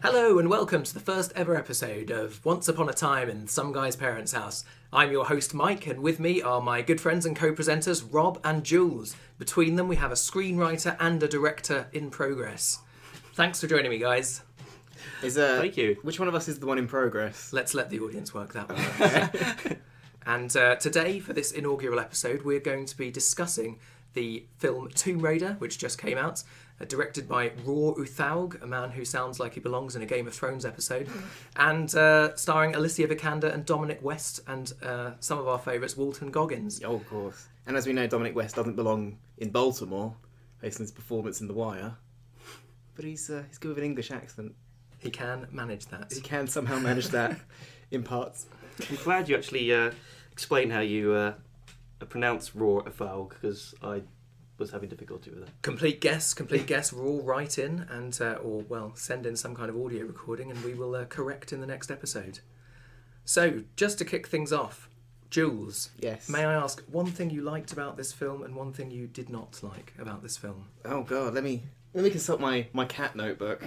Hello and welcome to the first ever episode of Once Upon a Time in Some Guy's Parents' House. I'm your host Mike, and with me are my good friends and co presenters Rob and Jules. Between them, we have a screenwriter and a director in progress. Thanks for joining me, guys. Is uh, Thank you. Which one of us is the one in progress? Let's let the audience work that one out. and uh, today, for this inaugural episode, we're going to be discussing the film Tomb Raider, which just came out, directed by Roar Uthaug, a man who sounds like he belongs in a Game of Thrones episode, and uh, starring Alicia Vikander and Dominic West, and uh, some of our favourites, Walton Goggins. Oh, of course. And as we know, Dominic West doesn't belong in Baltimore, based on his performance in The Wire. But he's uh, he's good with an English accent. He can manage that. He can somehow manage that in parts. I'm glad you actually uh, explained how you uh, pronounce raw a foul because I was having difficulty with that. Complete guess, complete guess. Raw, write in and uh, or well, send in some kind of audio recording, and we will uh, correct in the next episode. So, just to kick things off, Jules, Yes. may I ask one thing you liked about this film and one thing you did not like about this film? Oh God, let me let me consult my, my cat notebook.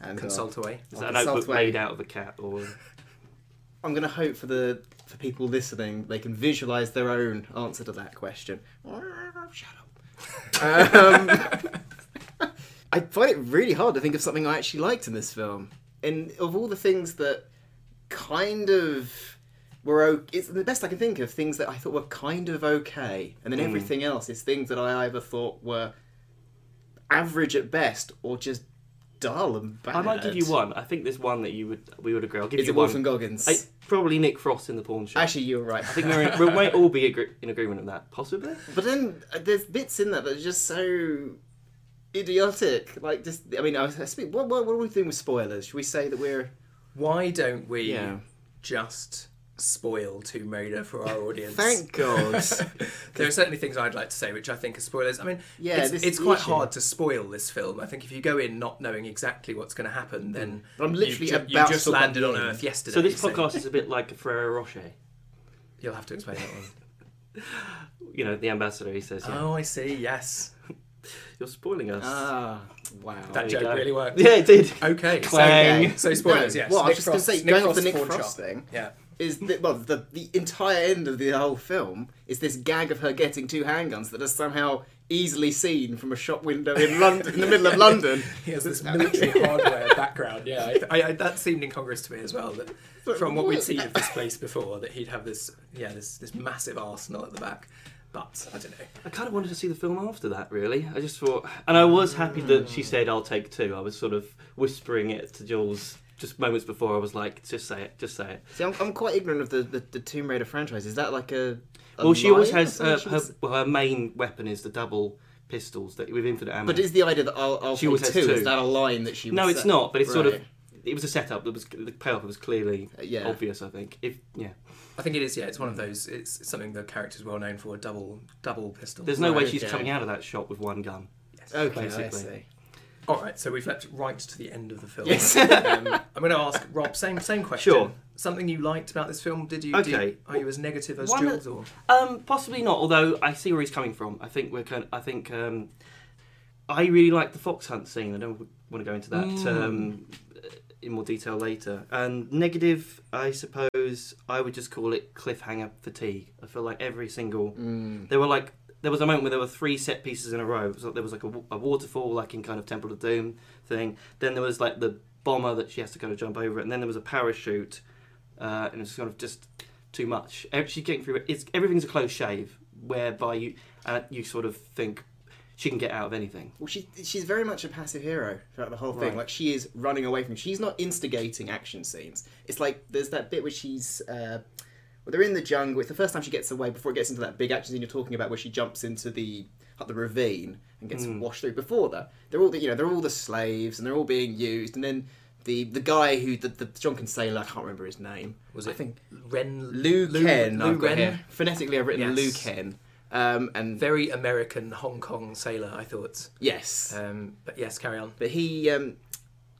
And, uh, Consult away. Is I'll that a notebook away. made out of a cat or? I'm going to hope for the for people listening they can visualize their own answer to that question. Shut up. Um, I find it really hard to think of something I actually liked in this film. And of all the things that kind of were o- it's the best I can think of things that I thought were kind of okay, and then Mm. everything else is things that I either thought were average at best or just dull and bad. I might give you one. I think there's one that you would we would agree. I'll give Is you it one. Walton Goggins? I, probably Nick Frost in the pawn shop. Actually, you're right. I think we're in, we might all be agree, in agreement on that. Possibly. But then uh, there's bits in there that are just so idiotic. Like just, I mean, I, I speak. What, what, what are we doing with spoilers? Should we say that we're? Why don't we Yeah. just spoil Tomb Raider for our audience? Thank God. there are certainly things I'd like to say which I think are spoilers. I mean, Yeah, it's, it's quite issue. hard to spoil this film. I think if you go in not knowing exactly what's going to happen, then But I'm literally you, about you just landed on. Earth yesterday. So this podcast is a bit like a Ferrero Rocher. You'll have to explain that one. You know, the ambassador. He says, yeah, Oh, I see. Yes, "You're spoiling us." ah, wow. that There joke go. really worked. yeah, it did. Okay, so, Clang. so spoilers. No, yes. well, I was just gonna Frost- say, going off the Frost's Nick pawn Frost thing. Yeah. Is the, well the the entire end of the whole film is this gag of her getting two handguns that are somehow easily seen from a shop window in London in the middle of London. He has this military hardware background. Yeah, I, I, that seemed incongruous to me as well. That from what we'd seen of this place before, that he'd have this, yeah, this this massive arsenal at the back. But I don't know. I kind of wanted to see the film after that, really. I just thought, and I was happy that she said, "I'll take two. I was sort of whispering it to Jules just moments before. I was like, "Just say it, just say it." See, I'm, I'm quite ignorant of the, the, the Tomb Raider franchise. Is that like a, a well, she always line or has something uh, her, well, her main weapon is the double pistols that with infinite ammo. But is the idea that I'll, I'll She take always has two? two. Is that a line that she? no, would it's say? not. But it's sort of it was a setup. That was the payoff was clearly Uh, yeah. obvious. I think. If yeah, I think it is. Yeah, it's one of those. It's something the character's well known for. A Double double pistol. there's no way she's okay. coming out of that shop with one gun. Yes. Okay, I basically. see. All right, so we've leapt right to the end of the film. Yes. um, I'm going to ask Rob same same question. Sure. Something you liked about this film? Did you? do you- Okay. are you as negative as One Jules or? Um, possibly not. Although I see where he's coming from. I think we're kind. Of, I think um, I really like the fox hunt scene. I don't want to go into that Mm. um, in more detail later. And negative, I suppose I would just call it cliffhanger fatigue. I feel like every single Mm. there were like there was a moment where there were three set pieces in a row. So there was like a, a waterfall, like in kind of Temple of Doom thing. Then there was like the bomber that she has to kind of jump over, and then there was a parachute, uh, and it's kind of just too much. She's getting through. It's everything's a close shave, whereby you uh, you sort of think she can get out of anything. Well, she she's very much a passive hero throughout the whole thing. Right. Like she is running away from. She's not instigating action scenes. It's like there's that bit where she's. Uh, well, they're in the jungle. It's the first time she gets away before it gets into that big action scene you're talking about, where she jumps into the up the ravine and gets Mm. washed through. Before that, they're all the, you know they're all the slaves and they're all being used, and then. The, the guy who the, the drunken sailor I can't remember his name Was it I think Ren Lou, Lou- Ken Lou I've got Ren? here. phonetically I've written Lou Yes. Ken um, and Very American Hong Kong sailor, I thought. yes Um, but yes, carry on. But he, um,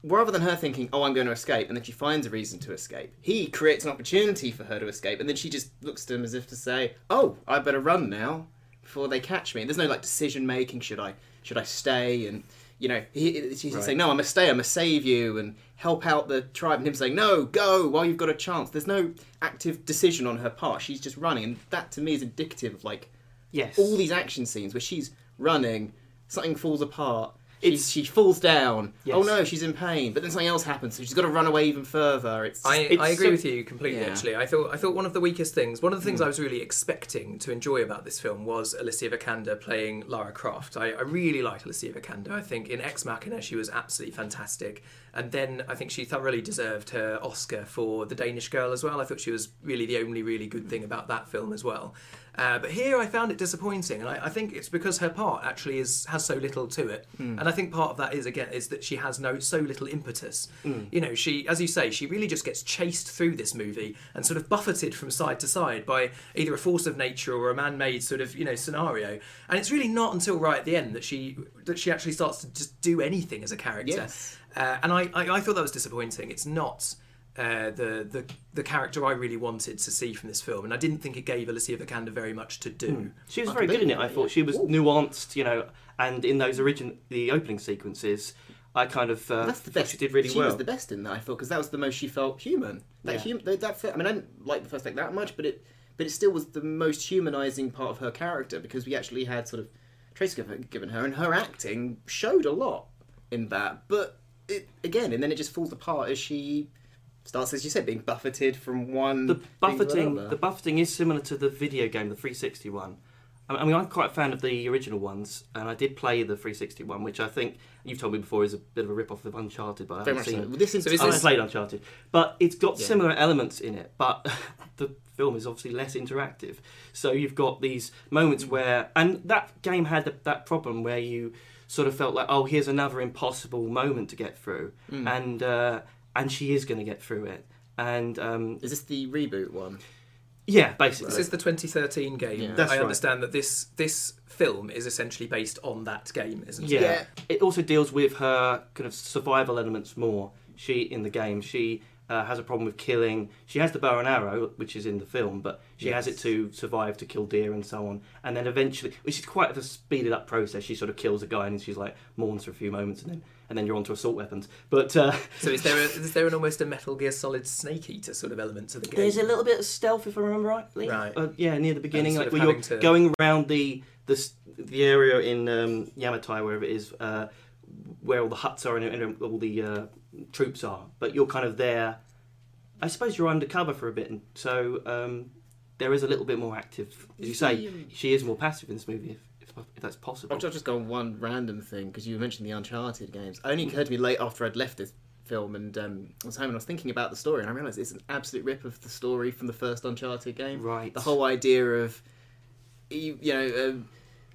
rather than her thinking, "Oh, I'm going to escape," and then she finds a reason to escape, he creates an opportunity for her to escape, and then she just looks to him as if to say, "Oh, I better run now before they catch me." And there's no like decision making. Should I should I stay? And you know, he, she's Right. saying, "No, I must stay. I must save you and help out the tribe," and him saying, "No, go while you've got a chance." There's no active decision on her part. She's just running, and that to me is indicative of like Yes. all these action scenes where she's running, something falls apart. She, It's- she falls down. Yes. Oh no, she's in pain. But then something else happens, so she's got to run away even further. It's I, It's I agree so- with you completely. Yeah. Actually, I thought I thought one of the weakest things, one of the things hmm. I was really expecting to enjoy about this film was Alicia Vikander playing Lara Croft. I, I really liked Alicia Vikander. I think in Ex Machina she was absolutely fantastic, and then I think she thoroughly deserved her Oscar for The Danish Girl as well. I thought she was really the only really good thing about that film as well. Uh, but here I found it disappointing, and I, I think it's because her part actually is has so little to it, and I think part of that is again is that she has no so little impetus. You know, she, as you say, she really just gets chased through this movie and sort of buffeted from side to side by either a force of nature or a man-made sort of you know scenario, and it's really not until right at the end that she that she actually starts to just do anything as a character. Yes. Uh, and I, I, I thought that was disappointing. It's not uh, the, the the character I really wanted to see from this film, and I didn't think it gave Alicia Vikander very much to do. She was very good in it. I completely thought she was Ooh. nuanced, you know, and in those origin the opening sequences, I kind of uh, that's the best. she did really she well. was the best in that. I thought because that was the most she felt human. That Yeah. hum- that, that I mean, I didn't like the first act that much, but it but it still was the most humanizing part of her character because we actually had sort of trace given, given her, and her acting showed a lot in that. But it again, and then it just falls apart as she starts, as you said, being buffeted from one. the buffeting the buffeting is similar to the video game the 360 one I mean, I'm quite a fan of the original ones, and I did play the 360 one, which I think you've told me before is a bit of a rip-off of Uncharted, but I haven't much seen so. it. Well, this is, So is I haven't this- played Uncharted, but it's got Yeah. similar elements in it. But the film is obviously less interactive, so you've got these moments Mm. where, and that game had th- that problem where you sort of felt like, oh, here's another impossible moment to get through, Mm. and uh, and she is going to get through it, and um, Is this the reboot one? yeah, basically. This is the 2013 game. Yeah. That's I right. understand that this this film is essentially based on that game, isn't Yeah. it? Yeah. It also deals with her kind of survival elements more. She in the game, she uh, has a problem with killing. She has the bow and arrow, which is in the film, but she has it to survive to kill deer and so on. And then eventually, which is quite a speeded up process. She sort of kills a guy and she's like mourns for a few moments, and then and then you're onto assault weapons. But uh, So is there a, is there an almost a Metal Gear Solid Snake Eater sort of element to the game? There's a little bit of stealth, if I remember rightly. Right. Uh, yeah, near the beginning, like of where you're to- going around the the the area in um, Yamatai, wherever it is, uh, where all the huts are and, and all the uh, troops are. But you're kind of there. I suppose you're undercover for a bit, and so um, there is a little bit more active. As you say, she is more passive in this movie, if, if, if that's possible. I'll just go on one random thing because you mentioned the Uncharted games. It only occurred to me late after I'd left this film and um, I was home and I was thinking about the story and I realised it's an absolute rip of the story from the first Uncharted game. Right. The whole idea of you, you know um,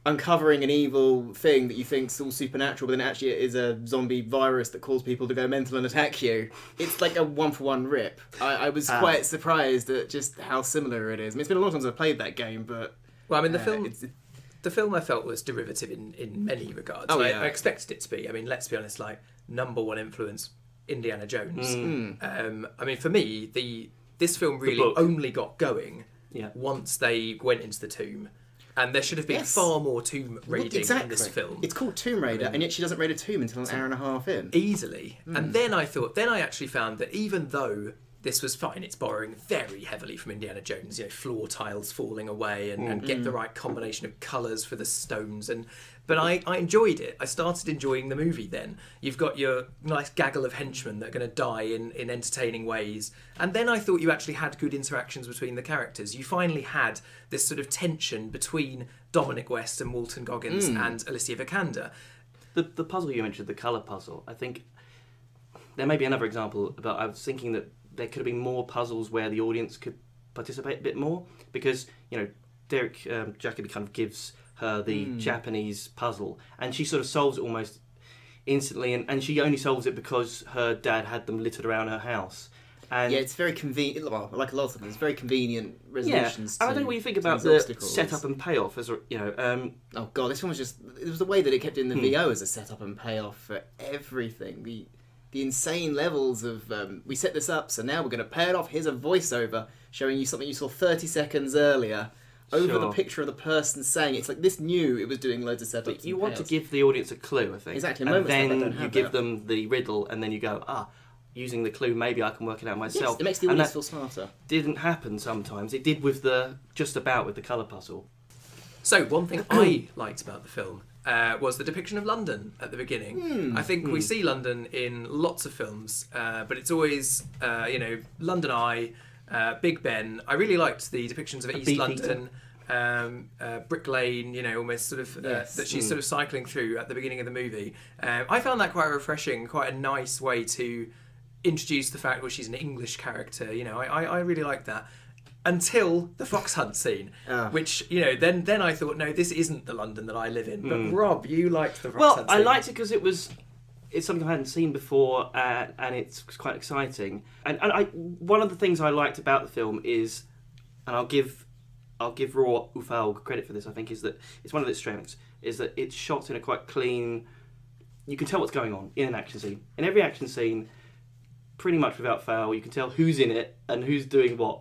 uncovering an evil thing that you think's all supernatural, but then actually it is a zombie virus that calls people to go mental and attack you. It's like a one for one rip. I, I was Ah. quite surprised at just how similar it is. I mean, it's been a long time since I played that game, but Well, I mean, the uh, film it's, the film I felt was derivative in, in many regards. Oh, I, yeah. I expected it to be. I mean, let's be honest, like number one influence, Indiana Jones. Mm. Um, I mean, for me, the this film really book. only got going Yeah. once they went into the tomb, and there should have been Yes. far more tomb Well, raiding exactly. in this film. It's called Tomb Raider, and yet she doesn't raid a tomb until an hour and a half in. easily. Hmm. And then I thought, then I actually found that even though this was fine, it's borrowing very heavily from Indiana Jones, you know, floor tiles falling away and, and get the Hmm. right combination of colours for the stones. And but I, I enjoyed it. I started enjoying the movie. Then you've got your nice gaggle of henchmen that are going to die in in entertaining ways. And then I thought you actually had good interactions between the characters. You finally had this sort of tension between Dominic West and Walton Goggins Hmm. and Alicia Vikander. The the puzzle you mentioned, the color puzzle. I think there may be another example, but I was thinking that there could have been more puzzles where the audience could participate a bit more because you know Derek um, Jacobi kind of gives her the Hmm. Japanese puzzle and she sort of solves it almost instantly, and, and she only solves it because her dad had them littered around her house. And yeah, it's very convenient. Well, like a lot of them, it's very convenient yeah, resolutions. and I don't know what you think about the obstacles. setup and payoff as a- you know. Um, Oh god, this one was just. It was the way that it kept in the Hmm. VO as a setup and payoff for everything. The the insane levels of um, we set this up, so now we're going to pay it off. Here's a voiceover showing you something you saw 30 seconds earlier. over the picture of the person saying it. it's like this knew it was doing loads of setups. But you and want to give the audience a clue, I think. Exactly, And moments like then don't you give that. them the riddle, and then you go, ah, using the clue, maybe I can work it out myself. Yes, myself. it makes the and audience that feel smarter. didn't happen sometimes. It did with the just about with the colour puzzle. So one thing I liked about the film uh, was the depiction of London at the beginning. Hmm. I think we see London in lots of films, uh, but it's always uh, you know London Eye, uh, Big Ben. I really liked the depictions of East Beefeater. London. Um, uh, Brick Lane, you know, almost sort of uh, Yes. that she's Mm. sort of cycling through at the beginning of the movie. Um, I found that quite refreshing, quite a nice way to introduce the fact that she's an English character. You know, I, I, I really like that. Until the fox hunt scene, Ah. which you know, then then I thought, no, this isn't the London that I live in. But Mm. Rob, you liked the fox Well, hunt I scene. liked it because it was it's something I hadn't seen before, uh, and it's quite exciting. And, and I one of the things I liked about the film is, and I'll give I'll give Raw Ufalg credit for this. I think is that it's one of its strengths is that it's shot in a quite clean. You can tell what's going on in an action scene. In every action scene, pretty much without fail, you can tell who's in it and who's doing what.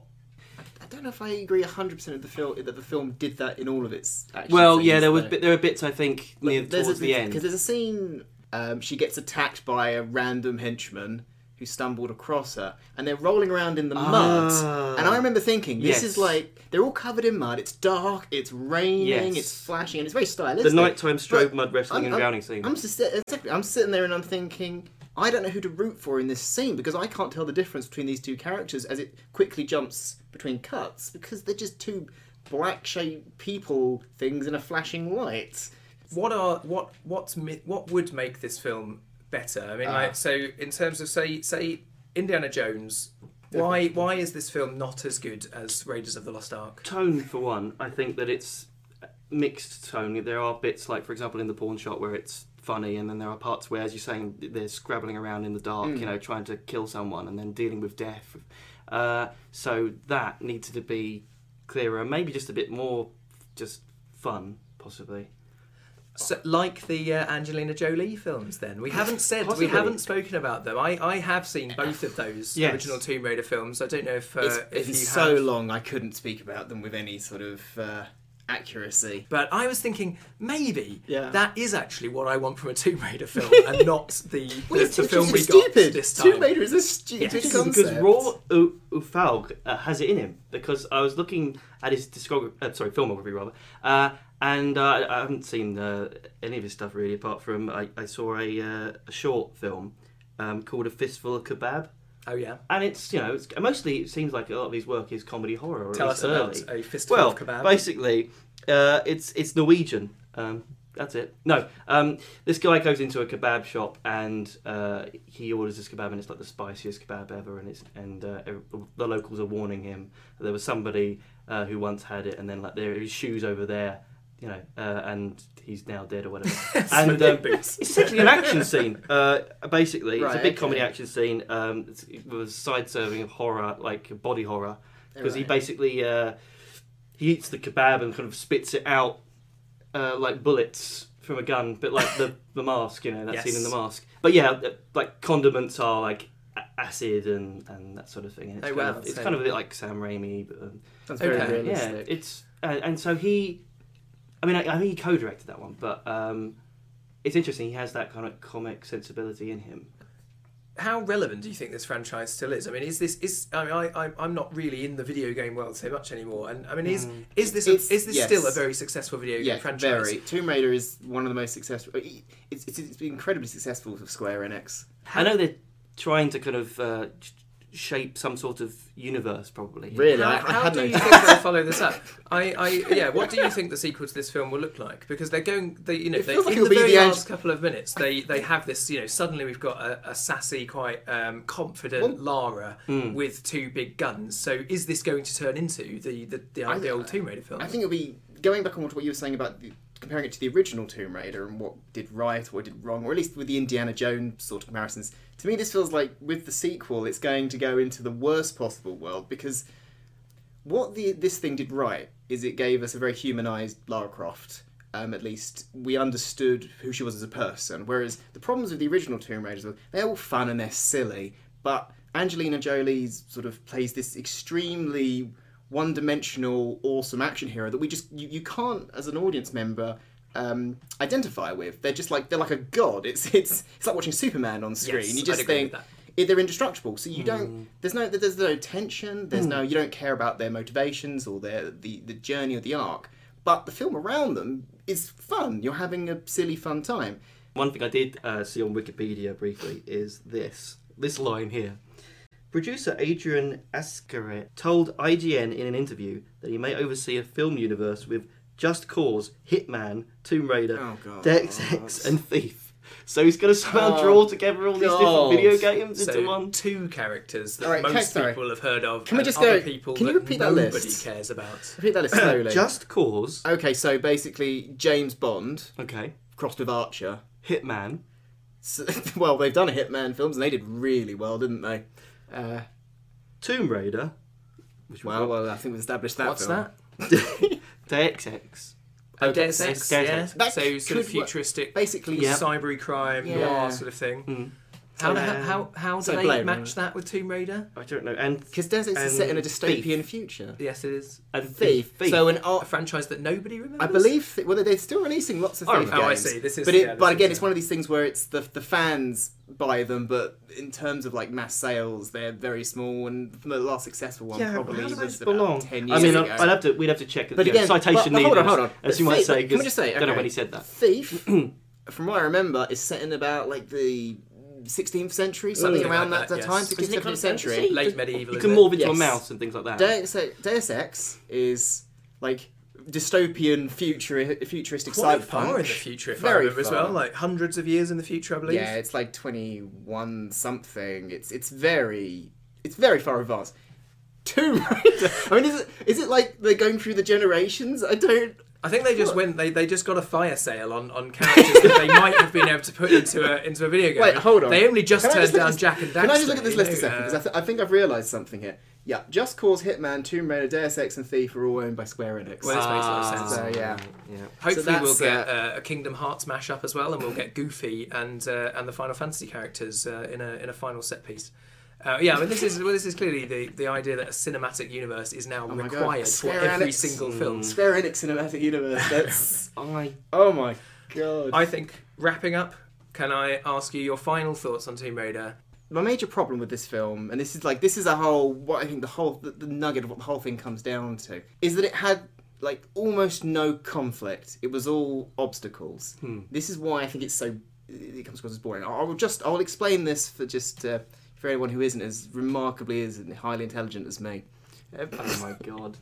I don't know if I agree 100% of the film that the film did that in all of its action Well, scenes, yeah, there was though. bit, there were bits I think near There's towards a, the end. Because there's a scene, um, she gets attacked by a random henchman who stumbled across her, and they're rolling around in the mud. Ah. And I remember thinking, this Yes. is like, they're all covered in mud, it's dark, it's raining, Yes. it's flashing, and it's very stylistic. the nighttime strobe But mud wrestling I'm- and I'm- drowning scene. I'm, just, exactly, I'm sitting there and I'm thinking, I don't know who to root for in this scene because I can't tell the difference between these two characters as it quickly jumps between cuts because they're just two black shaped people things in a flashing light. what are what what's what would make this film better? I mean, Ah. like, so in terms of say say Indiana Jones, why why is this film not as good as Raiders of the Lost Ark? tone for one i think that it's mixed tone there are bits like for example in the pawn shop where it's funny and then there are parts where as you're saying they're scrabbling around in the dark Mm. you know trying to kill someone and then dealing with death uh, so that needs to be clearer maybe just a bit more just fun possibly So, like the uh, Angelina Jolie films, then we haven't said Possibly. we haven't spoken about them. I, I have seen both of those Yes. original Tomb Raider films. I don't know if uh, it's if it's you so have. long I couldn't speak about them with any sort of uh, accuracy. But I was thinking maybe Yeah. that is actually what I want from a Tomb Raider film, and not the the, Well, the film we just got this time. Tomb Raider is a stupid Yes. concept. because Raw U- Ufalg uh, has it in him. Because I was looking at his discography, uh, sorry, filmography rather, uh, and uh, I haven't seen uh, any of his stuff really, apart from I, I saw a, uh, a short film um, called A Fistful of Kebab, Oh yeah, and it's you know it's mostly it seems like a lot of his work is comedy horror. Or tell us about a fistful Well, of kebab. basically, uh, it's it's Norwegian. Um, that's it. No, um, this guy goes into a kebab shop and uh, he orders this kebab and it's like the spiciest kebab ever. And it's and uh, the locals are warning him there was somebody uh, who once had it and then like there are his shoes over there, you know, uh, and he's now dead or whatever. and um, it's essentially an action scene. Uh, basically, it's a big okay. comedy action scene um, it's, with a side serving of horror, like body horror, because he basically uh, he eats the kebab and kind of spits it out uh, like bullets from a gun, but like the the mask, you know, that scene in the mask. But yeah, uh, like condiments are like acid and, and that sort of thing. And it's Oh, kind wow, of, it's kind of a bit like Sam Raimi, but um, That's very Okay. yeah, it's uh, and so he. I mean, I, I think he co-directed that one, but um, it's interesting. He has that kind of comic sensibility in him. How relevant do you think this franchise still is? I mean, is this is I mean, I, I I'm not really in the video game world so much anymore, and I mean, is Mm. is this a, It's- is this yes. still a very successful video game Yeah, franchise? very. Tomb Raider is one of the most successful. It's, it's, it's been incredibly successful for Square Enix. I know they're trying to kind of uh, sh- shape some sort of universe, probably. Really? How, I- I how had do no you doubt. think they'll follow this up? I, I, yeah. What do you think the sequel to this film will look like? Because they're going, they, you know, they, like in the be very the Ang- last couple of minutes, they they have this, you know, suddenly we've got a, a sassy, quite um, confident Lara Mm. with two big guns. So is this going to turn into the the, the, I- the old Tomb Raider film? I think it'll be going back on to what you were saying about the, comparing it to the original Tomb Raider and what did right or what did wrong, or at least with the Indiana Jones sort of comparisons. To me, this feels like with the sequel, it's going to go into the worst possible world because what the this thing did right is it gave us a very humanized Lara Croft. Um, at least we understood who she was as a person. Whereas the problems with the original Tomb Raiders were they're all fun and they're silly, but Angelina Jolie sort of plays this extremely one-dimensional, awesome action hero that we just you, you can't, as an audience member, um, identify with. They're just like they're like a god. It's it's it's like watching Superman on screen. Yes, you just think it, they're indestructible. So you don't. There's no. There's no tension. There's no. You don't care about their motivations or their the the journey or the arc. But the film around them is fun. You're having a silly fun time. One thing I did uh, see on Wikipedia briefly is this this line here. Producer Adrian Askarieh told IGN in an interview that he may oversee a film universe with Just Cause, Hitman, Tomb Raider, Oh, God. Deus Ex, and Thief. So he's going to somehow Oh, draw together all these God. different video games into one. two characters that All right, most can- sorry. people have heard of. Can we just other go- people can you repeat that nobody list? cares about. Repeat that list slowly. Just Cause, Okay, so basically James Bond okay, crossed with Archer. Hitman, So, well, they've done a Hitman films and they did really well, didn't they? Uh, Tomb Raider, which well, well, I think we've established that. What's film. that? Deus Ex. Oh, Okay, Deus Ex, Deus yeah. That so sort of could work. futuristic, Basically, Yeah. cybery crime, Yeah. noir sort of thing. Mm. How, So, how, um, how, how do so they Blade match Runner. that with Tomb Raider? I don't know. And because Deus Ex is set in a dystopian Thief. future. Yes, it is. and Thief. Thief. So an A art. franchise that nobody remembers. I believe. Th- well, they're still releasing lots of Oh, Thief oh, I see. This is- but it, yeah, this but again, is, it's one of these things where it's the the fans buy them, but in terms of like mass sales, they're very small. And the last successful one yeah, probably was about belong? ten I years mean, ago. I'd have to. We'd have to check. But But again, citation but- but hold on, needed, hold on. as But you might Thief- say. can we 'cause just say, don't know when he said that. Thief, from what I remember, is set in about like the 16th century, something Something around like that, that, that time, yes. 16th, Isn't it kind 17th of century. Late medieval. You can it? morph into a mouse and things like that. Deus, Deus Ex is like dystopian future, futuristic Quite cyberpunk. far in the future, if I Very remember as well. Like hundreds of years in the future, I believe. Yeah, it's like 21 something. It's it's very it's very far advanced. Tomb Raider. I mean, is it is it like they're going through the generations? I don't. I think they just went. They, they just got a fire sale on, on characters that they might have been able to put into a into a video game. Wait, hold on. They only just Can turned just down this- Jak and Daxter. Can I just look at this you list a know, second? uh, Because I, th- I think I've realised something here. Yeah, Just Cause, Hitman, Tomb Raider, Deus Ex, and Thief are all owned by Square Enix. Well, this makes a lot of sense. So, yeah. yeah. Hopefully, that's, we'll get uh, uh, a Kingdom Hearts mashup as well, and we'll get Goofy and uh, and the Final Fantasy characters uh, in a in a final set piece. Uh, yeah, I mean, this is well, this is clearly the, the idea that a cinematic universe is now Oh required for every Enix. single Mm. film. Square Enix Cinematic Universe. That's. I oh my god. I think wrapping up. Can I ask you your final thoughts on Tomb Raider? my major problem with this film, and this is like this is a whole what I think the whole the, the nugget of what the whole thing comes down to, is that it had like almost no conflict. It was all obstacles. Hmm. This is why I think it's so it comes across as boring. I will just I will explain this for just uh, for anyone who isn't as remarkably as highly intelligent as me. Oh my god.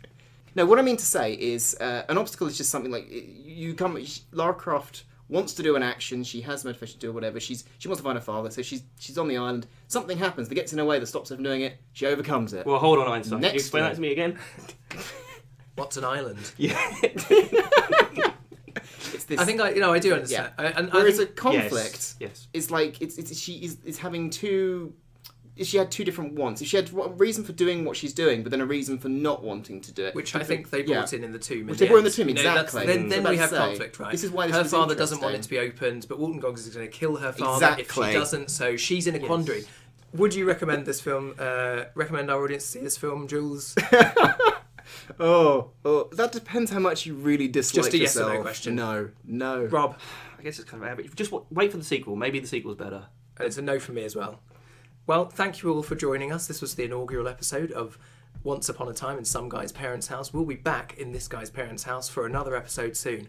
no, what I mean to say is uh, an obstacle is just something like you come. Lara Croft wants to do an action. She has motivation to do whatever. She's she wants to find her father, so she's she's on the island. Something happens that gets in her way that stops her from doing it. She overcomes it. Well, hold on, Einstein. Can you explain one. that to me again? What's an island? Yeah. It's this. I think I you know I do understand. I, and I whereas a conflict Yes. it's like it's, it's she is is having two. If she had two different wants, if she had a reason for doing what she's doing, but then a reason for not wanting to do it, Which I think they Yeah. brought in in the tomb. in Which they brought in the tomb, You know, that's- exactly. Then, then we have say, conflict, right? this is why this her was father doesn't want it to be opened, but Walton Goggins is going to kill her father if she doesn't. So she's in a quandary. Would you recommend this film? Uh, recommend our audience see this film, Jules? Oh, oh, that depends how much you really dislike Just a yes or no yourself. question. No, no. Rob, I guess it's kind of average. Just wait for the sequel. Maybe the sequel's better. and it's a no for me as well. Well, thank you all for joining us. This was the inaugural episode of Once Upon a Time in Some Guy's Parents' House. We'll be back in this guy's parents' house for another episode soon.